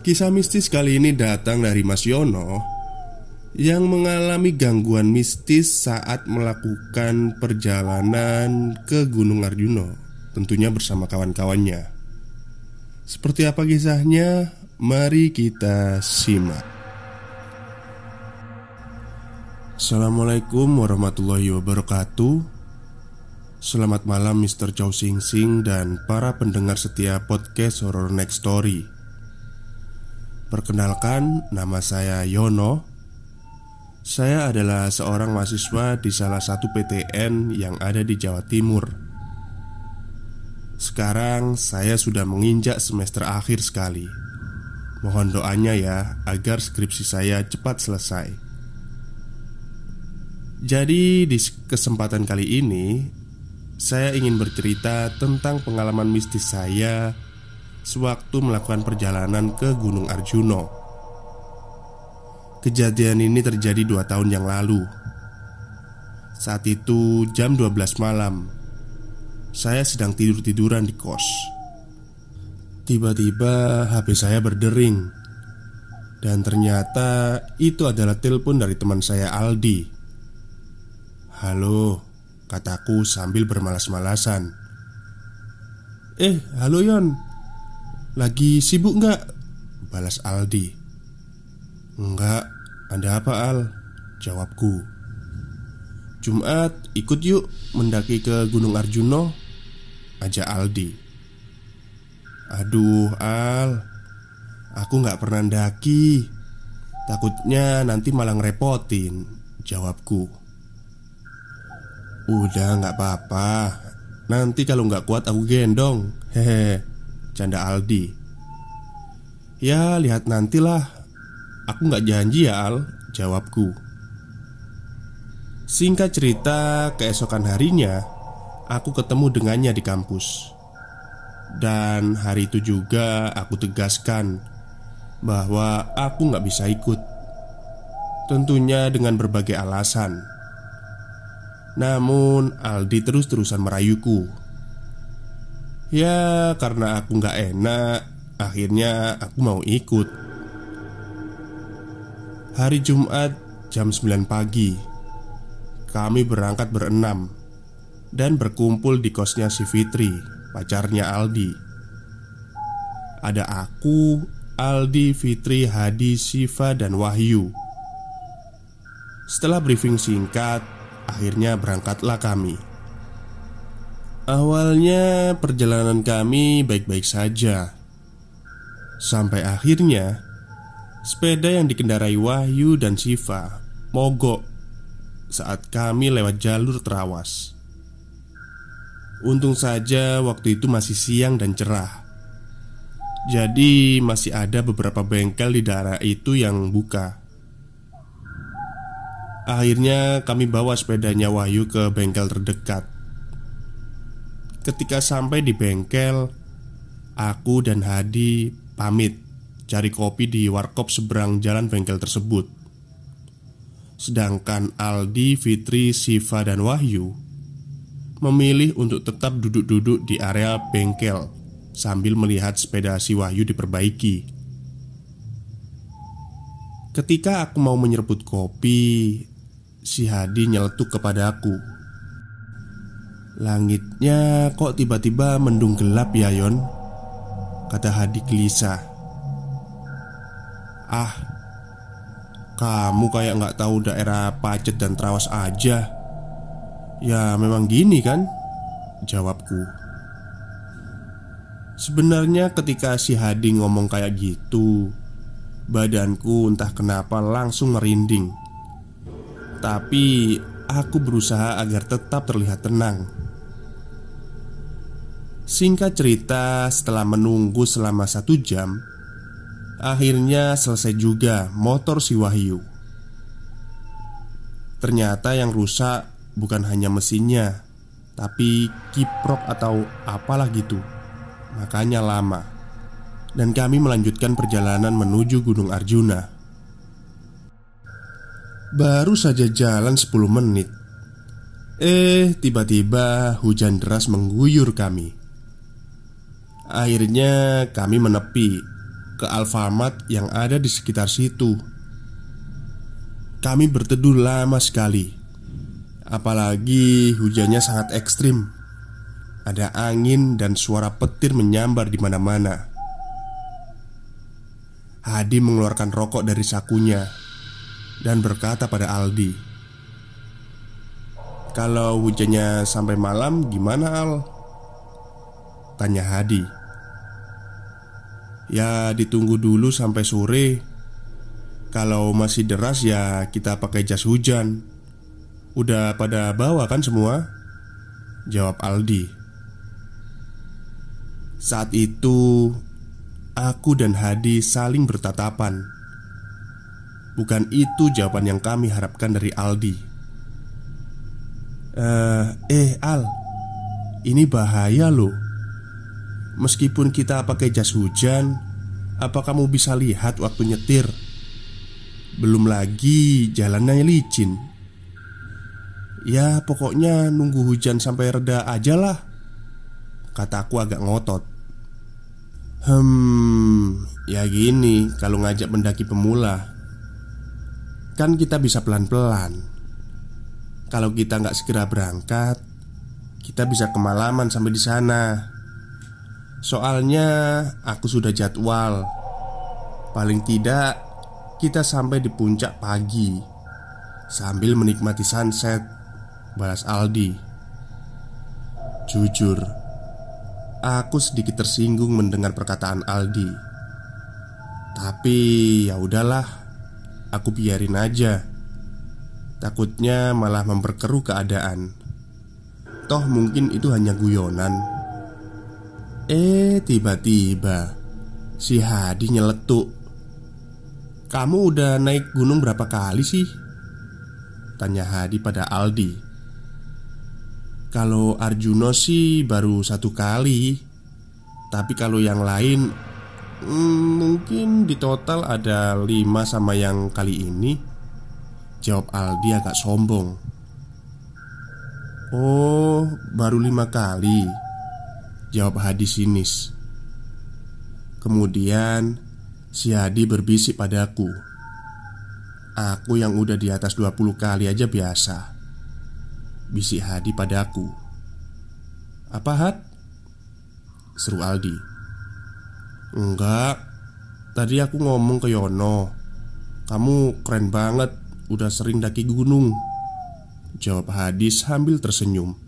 Kisah mistis kali ini datang dari Mas Yono yang mengalami gangguan mistis saat melakukan perjalanan ke Gunung Arjuno, tentunya bersama kawan-kawannya. Seperti apa kisahnya? Mari kita simak. Assalamualaikum warahmatullahi wabarakatuh. Selamat malam Mr. Chow Sing Sing dan para pendengar setia podcast Horror Next Story. Perkenalkan, nama saya Yono. Saya adalah seorang mahasiswa di salah satu PTN yang ada di Jawa Timur. Sekarang saya sudah menginjak semester akhir sekali. Mohon doanya ya agar skripsi saya cepat selesai. Jadi, di kesempatan kali ini saya ingin bercerita tentang pengalaman mistis saya sewaktu melakukan perjalanan ke Gunung Arjuno. Kejadian ini terjadi dua tahun yang lalu. Saat itu jam 12 malam Saya sedang tidur-tiduran di kos Tiba-tiba HP saya berdering Dan ternyata itu adalah telepon dari teman saya Aldi Halo, kataku sambil bermalas-malasan Eh, halo Yon lagi sibuk nggak? Balas Aldi. Enggak, ada apa Al? Jawabku. Jumat ikut yuk. Mendaki ke Gunung Arjuno. Ajak Aldi. Aduh Al. Aku nggak pernah daki Takutnya nanti malah ngerepotin Jawabku. Udah nggak apa-apa. Nanti kalau nggak kuat aku gendong. Hehe Canda Aldi. Ya lihat nantilah. Aku nggak janji ya Al Jawabku. Singkat cerita Keesokan harinya Aku ketemu dengannya di kampus. Dan hari itu juga Aku tegaskan Bahwa aku nggak bisa ikut. Tentunya dengan berbagai alasan. Namun Aldi terus-terusan merayuku Ya karena aku nggak enak Akhirnya aku mau ikut. Hari Jumat jam 9 pagi Kami berangkat berenam Dan berkumpul di kosnya si Fitri Pacarnya Aldi. Ada aku, Aldi, Fitri, Hadi, Siva, dan Wahyu. Setelah briefing singkat Akhirnya berangkatlah kami Awalnya perjalanan kami baik-baik saja. Sampai akhirnya Sepeda yang dikendarai Wahyu dan Siva Mogok Saat kami lewat jalur terawas. Untung saja waktu itu masih siang dan cerah. Jadi masih ada beberapa bengkel di daerah itu yang buka. Akhirnya kami bawa sepedanya Wahyu ke bengkel terdekat Ketika sampai di bengkel, aku dan Hadi pamit cari kopi di warkop seberang jalan bengkel tersebut. Sedangkan Aldi, Fitri, Siva, dan Wahyu memilih untuk tetap duduk-duduk di area bengkel sambil melihat sepeda si Wahyu diperbaiki. Ketika aku mau menyerbut kopi, si Hadi nyeletuk kepada aku. Langitnya kok tiba-tiba mendung gelap ya Yon? Kata Hadi gelisah Ah Kamu kayak nggak tahu daerah Pacet dan Trawas aja. Ya memang gini kan? Jawabku. Sebenarnya ketika si Hadi ngomong kayak gitu Badanku entah kenapa langsung merinding. Tapi aku berusaha agar tetap terlihat tenang Singkat cerita, setelah menunggu selama satu jam, Akhirnya selesai juga motor si Wahyu. Ternyata yang rusak bukan hanya mesinnya Tapi kiprok atau apalah gitu. Makanya lama. Dan kami melanjutkan perjalanan menuju Gunung Arjuna. Baru saja jalan 10 menit Eh, tiba-tiba hujan deras mengguyur kami Akhirnya kami menepi ke Alfamart yang ada di sekitar situ. Kami berteduh lama sekali, apalagi hujannya sangat ekstrim. Ada angin dan suara petir menyambar di mana-mana. Hadi mengeluarkan rokok dari sakunya dan berkata pada Aldi, "Kalau hujannya sampai malam, gimana, Al?" Tanya Hadi. Ya ditunggu dulu sampai sore. Kalau masih deras ya kita pakai jas hujan. Udah pada bawa kan semua? Jawab Aldi. Saat itu Aku dan Hadi saling bertatapan. Bukan itu jawaban yang kami harapkan dari Aldi. Uh, Eh Al. Ini bahaya loh Meskipun kita pakai jas hujan, apa kamu bisa lihat waktu nyetir? Belum lagi jalannya licin. Ya, pokoknya nunggu hujan sampai reda aja lah. Kataku agak ngotot. Hmm, ya gini kalau ngajak mendaki pemula Kan kita bisa pelan-pelan Kalau kita nggak segera berangkat Kita bisa kemalaman sampai di sana Soalnya aku sudah jadwal. Paling tidak kita sampai di puncak pagi. Sambil menikmati sunset Balas Aldi. Jujur Aku sedikit tersinggung mendengar perkataan Aldi. Tapi ya udahlah Aku biarin aja. Takutnya malah memperkeruh keadaan. Toh mungkin itu hanya guyonan Eh, tiba-tiba si Hadi nyeletuk. "Kamu udah naik gunung berapa kali sih?" Tanya Hadi pada Aldi. Kalau Arjuno sih baru satu kali, tapi kalau yang lain hmm, mungkin di total ada lima sama yang kali ini. Jawab Aldi agak sombong. Oh, baru lima kali. Jawab Hadi sinis. Kemudian Si Hadi berbisik padaku. Aku yang udah di atas 20 kali aja biasa. Bisik Hadi padaku. Apa Had? Seru Aldi. Enggak. Tadi aku ngomong ke Yono. Kamu keren banget. Udah sering daki gunung. Jawab Hadi sambil tersenyum.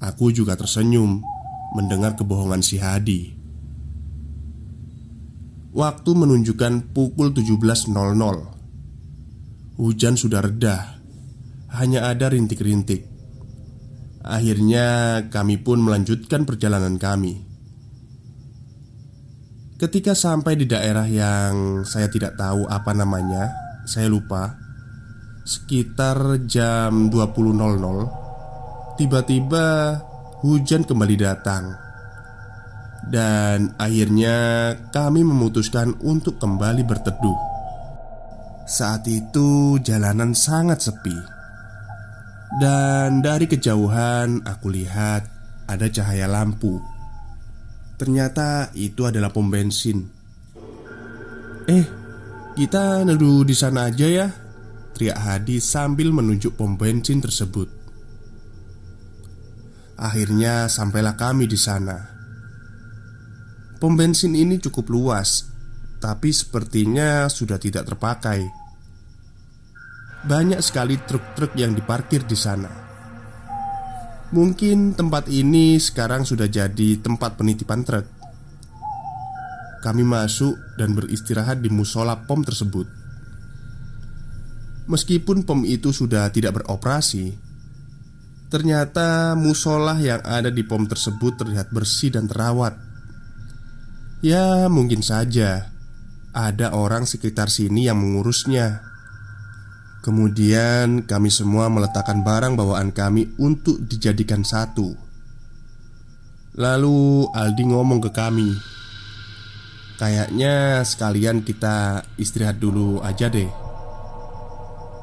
Aku juga tersenyum mendengar kebohongan si Hadi. Waktu menunjukkan pukul 17.00 Hujan sudah reda. Hanya ada rintik-rintik. Akhirnya kami pun melanjutkan perjalanan kami. Ketika sampai di daerah yang saya tidak tahu apa namanya Saya lupa. Sekitar jam 20.00 Tiba-tiba hujan kembali datang, dan akhirnya kami memutuskan untuk kembali berteduh. Saat itu, jalanan sangat sepi, dan dari kejauhan aku lihat ada cahaya lampu. Ternyata itu adalah pom bensin. Eh, kita neduh di sana aja ya, teriak Hadi sambil menunjuk pom bensin tersebut. Akhirnya sampailah kami di sana. Pom bensin ini cukup luas, tapi sepertinya sudah tidak terpakai. Banyak sekali truk-truk yang diparkir di sana. Mungkin tempat ini sekarang sudah jadi tempat penitipan truk. Kami masuk dan beristirahat di musola pom tersebut. Meskipun pom itu sudah tidak beroperasi, Ternyata musola yang ada di pom tersebut terlihat bersih dan terawat. Ya, mungkin saja ada orang sekitar sini yang mengurusnya. Kemudian kami semua meletakkan barang bawaan kami untuk dijadikan satu. Lalu Aldi ngomong ke kami, "Kayaknya sekalian kita istirahat dulu aja deh.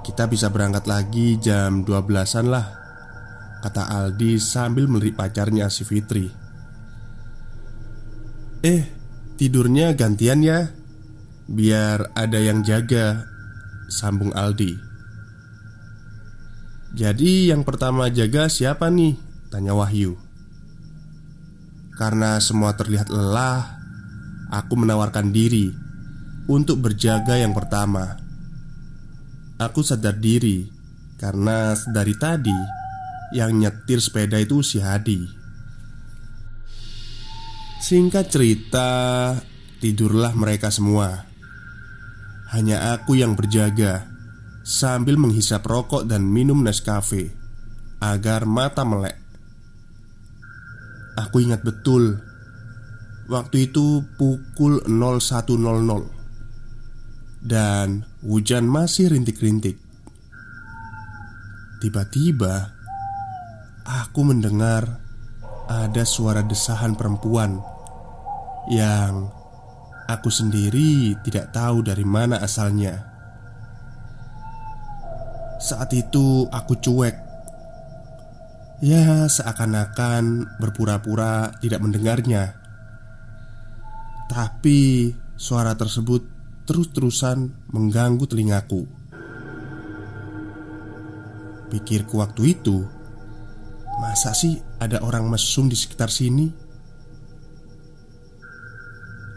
Kita bisa berangkat lagi jam 12-an lah." Kata Aldi sambil melirik pacarnya si Fitri. "Eh, tidurnya gantian ya. Biar ada yang jaga." Sambung Aldi. Jadi yang pertama jaga siapa nih? Tanya Wahyu Karena semua terlihat lelah Aku menawarkan diri Untuk berjaga yang pertama Aku sadar diri Karena dari tadi Yang nyetir sepeda itu si Hadi. Singkat cerita Tidurlah mereka semua. Hanya aku yang berjaga sambil menghisap rokok dan minum Nescafe agar mata melek. Aku ingat betul Waktu itu pukul 01.00 Dan hujan masih rintik-rintik. Tiba-tiba Aku mendengar Ada suara desahan perempuan Yang Aku sendiri tidak tahu dari mana asalnya. Saat itu aku cuek. Ya seakan-akan berpura-pura tidak mendengarnya. Tapi suara tersebut terus-terusan mengganggu telingaku. Pikirku waktu itu Masa sih ada orang mesum di sekitar sini?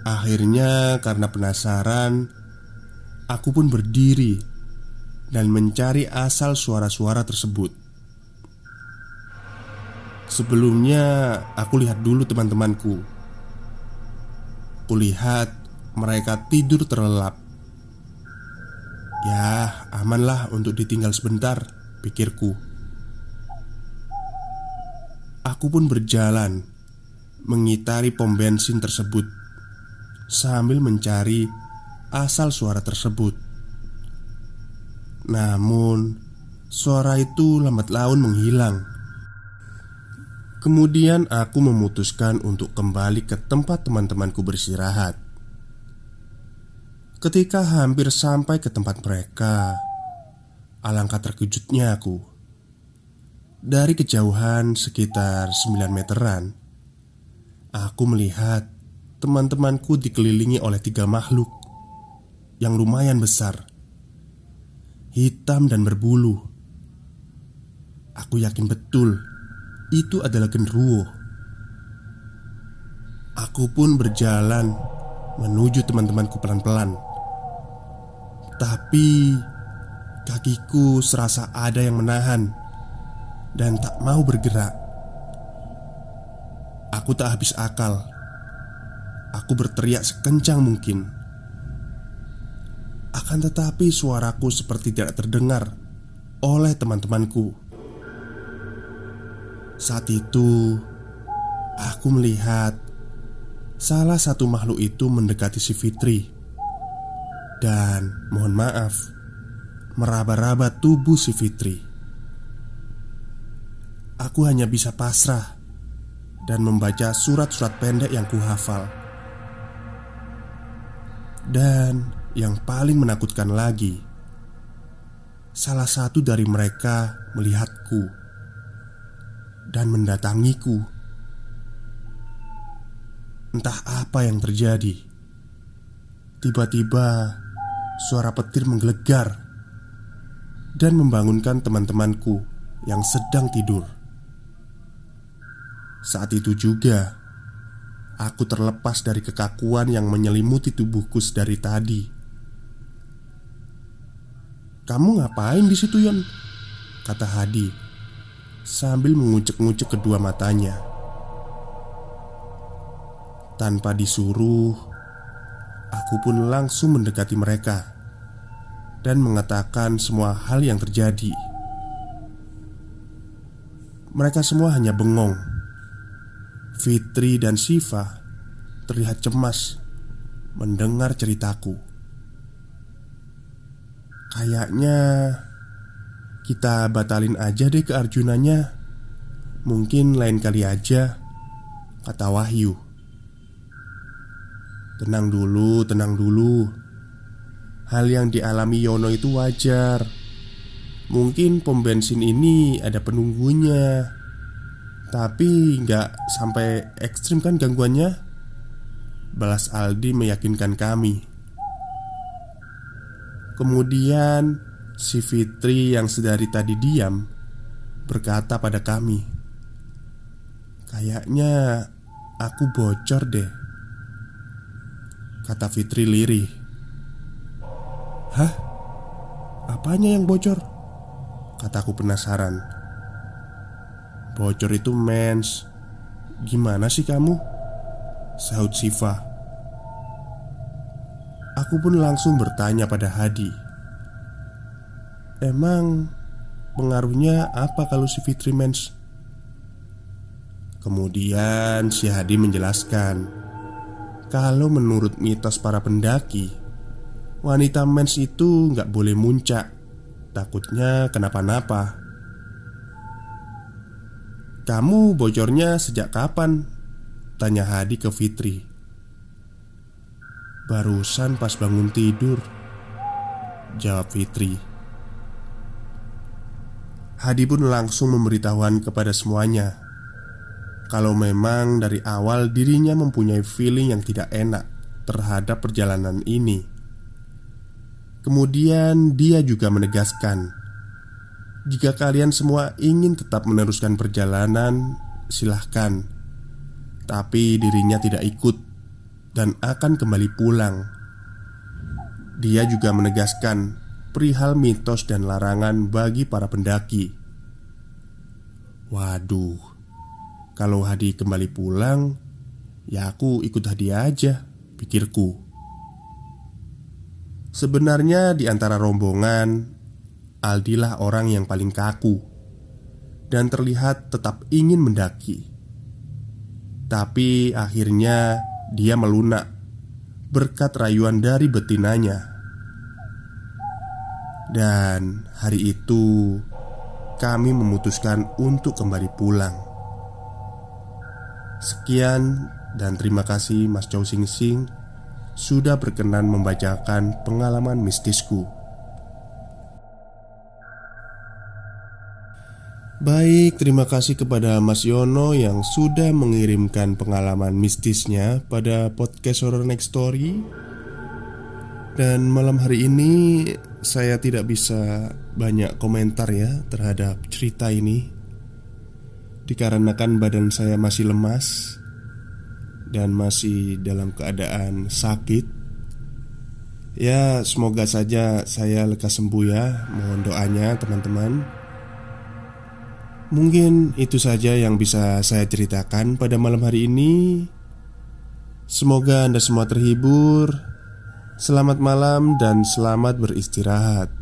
Akhirnya karena penasaran Aku pun berdiri dan mencari asal suara-suara tersebut. Sebelumnya, aku lihat dulu teman-temanku. Kulihat mereka tidur terlelap. Ya, amanlah untuk ditinggal sebentar, pikirku. Aku pun berjalan mengitari pom bensin tersebut sambil mencari asal suara tersebut. Namun, suara itu lambat laun menghilang. Kemudian aku memutuskan untuk kembali ke tempat teman-temanku beristirahat. Ketika hampir sampai ke tempat mereka, alangkah terkejutnya aku. Dari kejauhan sekitar 9 meteran, aku melihat teman-temanku dikelilingi oleh tiga makhluk yang lumayan besar hitam dan berbulu. Aku yakin betul itu adalah genderuwo. Aku pun berjalan menuju teman-temanku pelan-pelan. Tapi kakiku serasa ada yang menahan dan tak mau bergerak. Aku tak habis akal. Aku berteriak sekencang mungkin. Akan tetapi suaraku seperti tidak terdengar oleh teman-temanku Saat itu Aku melihat Salah satu makhluk itu mendekati si Fitri Dan mohon maaf Meraba-raba tubuh si Fitri Aku hanya bisa pasrah Dan membaca surat-surat pendek yang kuhafal Dan yang paling menakutkan lagi, salah satu dari mereka melihatku dan mendatangiku. Entah apa yang terjadi. Tiba-tiba suara petir menggelegar dan membangunkan teman-temanku yang sedang tidur. Saat itu juga aku terlepas dari kekakuan yang menyelimuti tubuhku dari tadi. Kamu ngapain di situ Yon? Kata Hadi Sambil mengucek-ngucek kedua matanya Tanpa disuruh Aku pun langsung mendekati mereka Dan mengatakan semua hal yang terjadi Mereka semua hanya bengong Fitri dan Siva terlihat cemas mendengar ceritaku. Kayaknya kita batalin aja deh ke Arjunanya. Mungkin lain kali aja, kata Wahyu. Tenang dulu, tenang dulu. Hal yang dialami Yono itu wajar. Mungkin pom bensin ini ada penunggunya. Tapi nggak sampai ekstrim kan gangguannya? Balas Aldi meyakinkan kami. Kemudian si Fitri yang sedari tadi diam berkata pada kami, Kayaknya aku bocor deh Kata Fitri lirih Hah? Apanya yang bocor? Kataku penasaran Bocor itu mens. Gimana sih kamu? Sahut Siva. Aku pun langsung bertanya pada Hadi. Emang pengaruhnya apa kalau si Fitri mens? Kemudian si Hadi menjelaskan Kalau menurut mitos para pendaki Wanita mens itu nggak boleh muncak. Takutnya kenapa-napa Kamu bocornya sejak kapan? Tanya Hadi ke Fitri Barusan pas bangun tidur Jawab Fitri Hadi pun langsung memberitahuan kepada semuanya kalau memang dari awal dirinya mempunyai feeling yang tidak enak terhadap perjalanan ini. Kemudian dia juga menegaskan, "Jika kalian semua ingin tetap meneruskan perjalanan, silahkan." Tapi dirinya tidak ikut dan akan kembali pulang. Dia juga menegaskan perihal mitos dan larangan bagi para pendaki. Waduh, kalau Hadi kembali pulang, ya aku ikut Hadi aja, pikirku. Sebenarnya di antara rombongan, Aldilah orang yang paling kaku dan terlihat tetap ingin mendaki. Tapi akhirnya dia melunak berkat rayuan dari betinanya. Dan hari itu kami memutuskan untuk kembali pulang. Sekian dan terima kasih Mas Chow Sing Sing sudah berkenan membacakan pengalaman mistisku. Baik, terima kasih kepada Mas Yono yang sudah mengirimkan pengalaman mistisnya pada podcast Horror Next Story. Dan malam hari ini saya tidak bisa banyak komentar ya terhadap cerita ini. Dikarenakan badan saya masih lemas Dan masih dalam keadaan sakit. Ya semoga saja saya lekas sembuh ya. Mohon doanya teman-teman Mungkin itu saja yang bisa saya ceritakan pada malam hari ini. Semoga Anda semua terhibur. Selamat malam dan selamat beristirahat